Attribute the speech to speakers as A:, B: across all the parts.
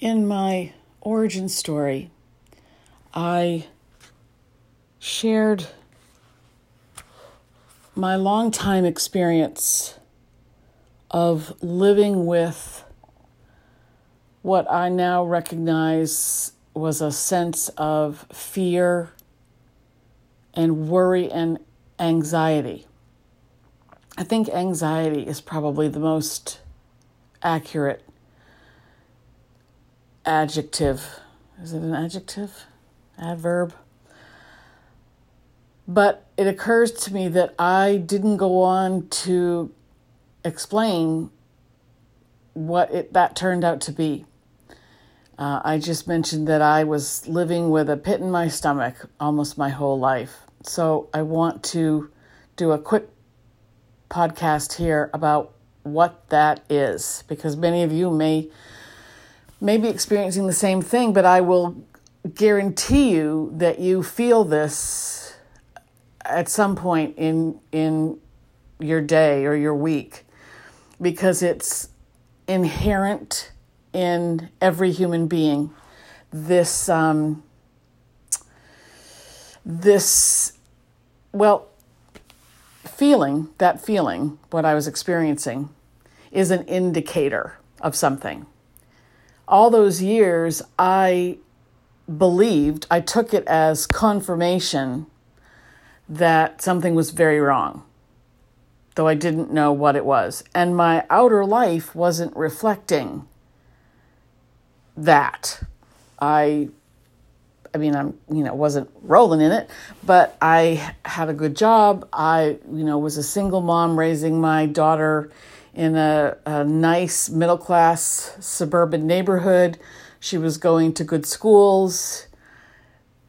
A: In my origin story, I shared my long time experience of living with what I now recognize was a sense of fear and worry and anxiety. I think anxiety is probably the most accurate adjective. Is it an adjective? Adverb? But it occurs to me that I didn't go on to explain what it, that turned out to be. Uh, I just mentioned that I was living with a pit in my stomach almost my whole life. So I want to do a quick podcast here about what that is because many of you may may be experiencing the same thing, but I will guarantee you that you feel this at some point in in your day or your week because it's inherent in every human being. This um, this well feeling that feeling what i was experiencing is an indicator of something all those years, I believed, I took it as confirmation that something was very wrong, though I didn't know what it was. And my outer life wasn't reflecting that. I I mean, I'm, you know, wasn't rolling in it, but I had a good job. I, you know, was a single mom raising my daughter in a, a nice middle class suburban neighborhood. She was going to good schools.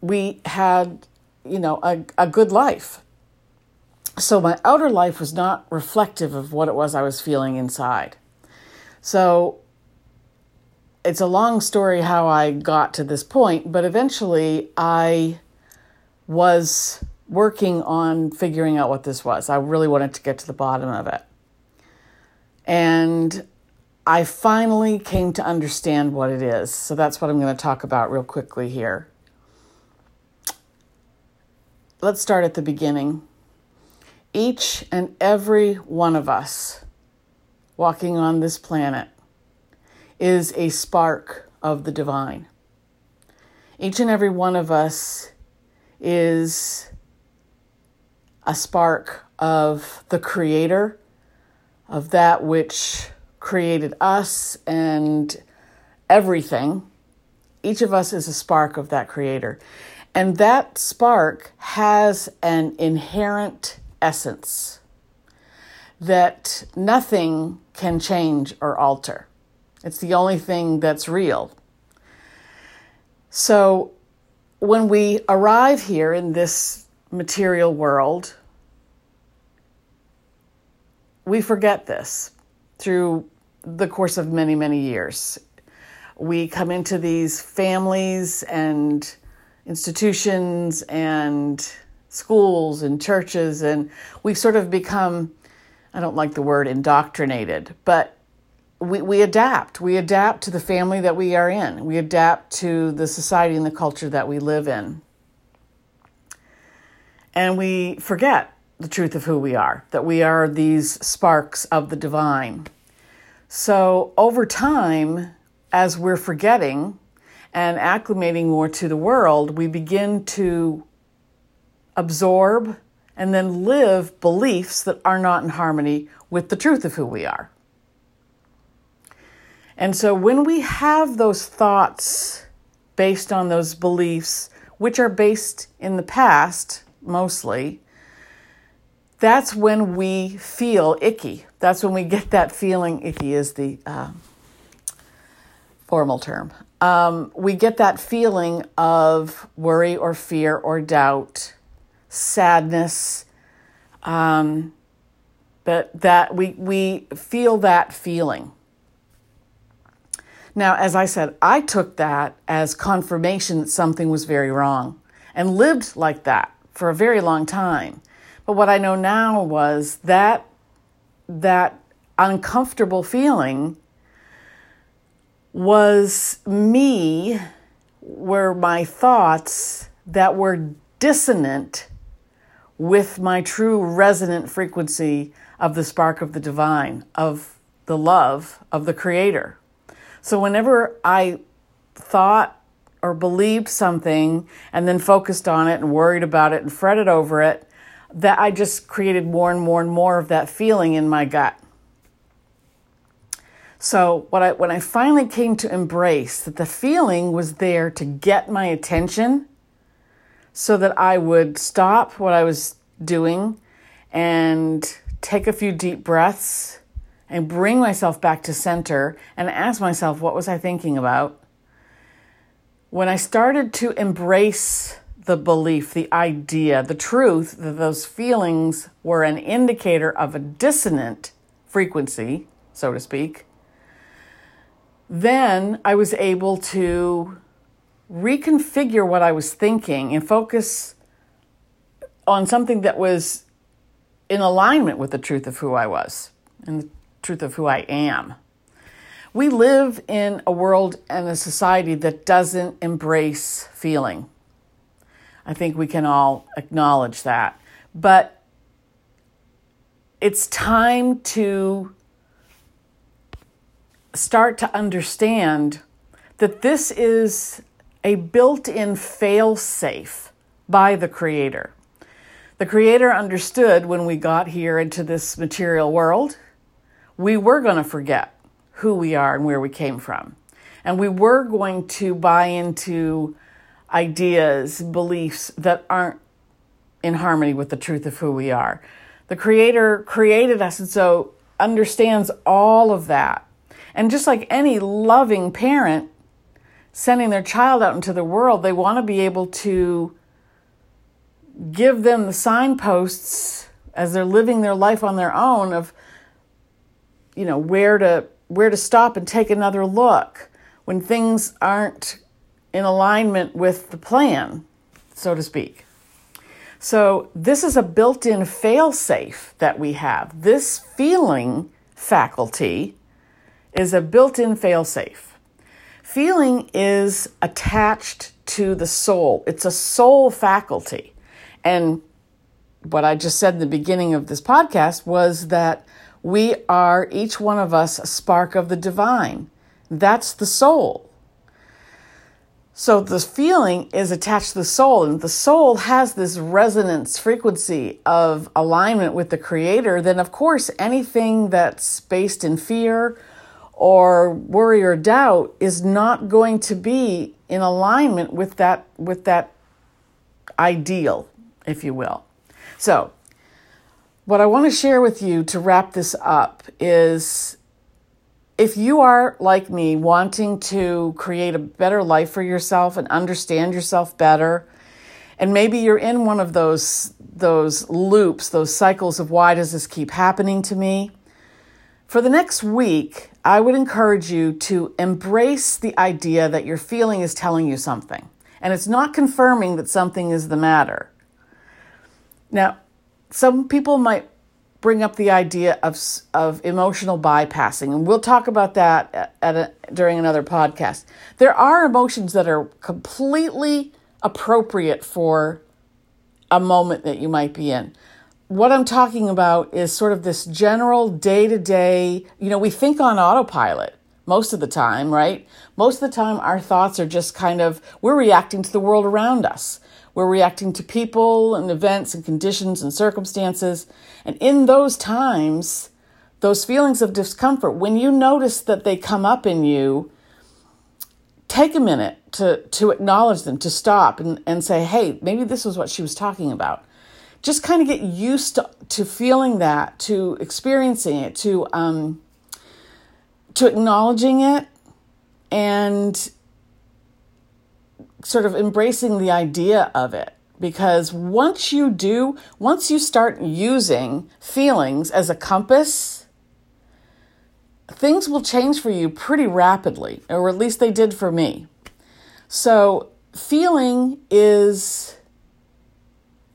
A: We had, you know, a, a good life. So my outer life was not reflective of what it was I was feeling inside. So it's a long story how I got to this point, but eventually I was working on figuring out what this was. I really wanted to get to the bottom of it. And I finally came to understand what it is. So that's what I'm going to talk about real quickly here. Let's start at the beginning. Each and every one of us walking on this planet is a spark of the divine. Each and every one of us is a spark of the Creator of that which created us and everything. Each of us is a spark of that creator. And that spark has an inherent essence that nothing can change or alter. It's the only thing that's real. So when we arrive here in this material world, we forget this through the course of many, many years. We come into these families and institutions and schools and churches, and we sort of become, I don't like the word indoctrinated, but we, we adapt. We adapt to the family that we are in, we adapt to the society and the culture that we live in. And we forget the truth of who we are, that we are these sparks of the divine. So over time, as we're forgetting and acclimating more to the world, we begin to absorb and then live beliefs that are not in harmony with the truth of who we are. And so when we have those thoughts based on those beliefs, which are based in the past mostly, that's when we feel icky. That's when we get that feeling. Icky is the uh, formal term. Um, we get that feeling of worry or fear or doubt, sadness. Um, but that we we feel that feeling. Now, as I said, I took that as confirmation that something was very wrong and lived like that for a very long time. But what I know now was that that uncomfortable feeling was me, were my thoughts that were dissonant with my true resonant frequency of the spark of the divine, of the love of the Creator. So whenever I thought or believed something and then focused on it and worried about it and fretted over it, that I just created more and more and more of that feeling in my gut. So what I when I finally came to embrace that the feeling was there to get my attention so that I would stop what I was doing and take a few deep breaths and bring myself back to center and ask myself, what was I thinking about? When I started to embrace the belief, the idea, the truth that those feelings were an indicator of a dissonant frequency, so to speak, then I was able to reconfigure what I was thinking and focus on something that was in alignment with the truth of who I was and the truth of who I am. We live in a world and a society that doesn't embrace feeling. I think we can all acknowledge that. But it's time to start to understand that this is a built in fail safe by the Creator. The Creator understood when we got here into this material world, we were going to forget who we are and where we came from. And we were going to buy into ideas, beliefs that aren't in harmony with the truth of who we are. The Creator created us and so understands all of that. And just like any loving parent sending their child out into the world, they want to be able to give them the signposts as they're living their life on their own of you know where to where to stop and take another look when things aren't in alignment with the plan so to speak. So this is a built-in fail-safe that we have. This feeling faculty is a built-in fail-safe. Feeling is attached to the soul. It's a soul faculty. And what I just said in the beginning of this podcast was that we are, each one of us, a spark of the divine. That's the soul. So the feeling is attached to the soul, and the soul has this resonance frequency of alignment with the creator, then of course anything that's based in fear or worry or doubt is not going to be in alignment with that with that ideal if you will. So, what I want to share with you to wrap this up is if you are like me, wanting to create a better life for yourself and understand yourself better, and maybe you're in one of those those loops, those cycles of why does this keep happening to me? For the next week, I would encourage you to embrace the idea that your feeling is telling you something. And it's not confirming that something is the matter. Now, some people might bring up the idea of of emotional bypassing, and we'll talk about that at, a, during another podcast. There are emotions that are completely appropriate for a moment that you might be in. What I'm talking about is sort of this general day to day, you know, we think on autopilot most of the time, right? Most of the time, our thoughts are just kind of, we're reacting to the world around us. We're reacting to people and events and conditions and circumstances. And in those times, those feelings of discomfort, when you notice that they come up in you, take a minute to, to acknowledge them, to stop and, and say, hey, maybe this was what she was talking about. Just kind of get used to, to feeling that, to experiencing it, to, um, to acknowledging it and sort of embracing the idea of it because once you do, once you start using feelings as a compass, things will change for you pretty rapidly, or at least they did for me. So, feeling is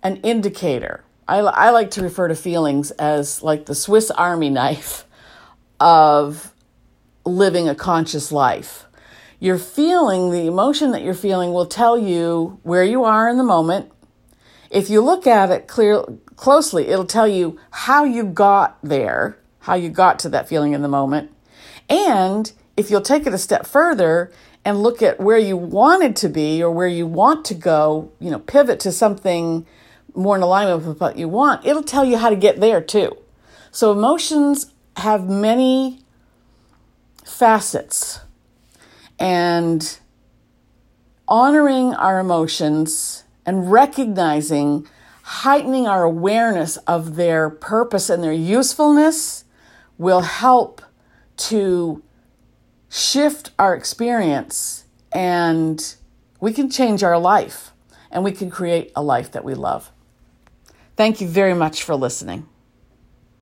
A: an indicator. I, I like to refer to feelings as like the Swiss Army knife of living a conscious life. Your feeling, the emotion that you're feeling, will tell you where you are in the moment. If you look at it clear, closely, it'll tell you how you got there, how you got to that feeling in the moment. And if you'll take it a step further and look at where you wanted to be or where you want to go, you know, pivot to something more in alignment with what you want, it'll tell you how to get there too. So emotions have many facets. And honoring our emotions and recognizing, heightening our awareness of their purpose and their usefulness will help to shift our experience and we can change our life and we can create a life that we love. Thank you very much for listening.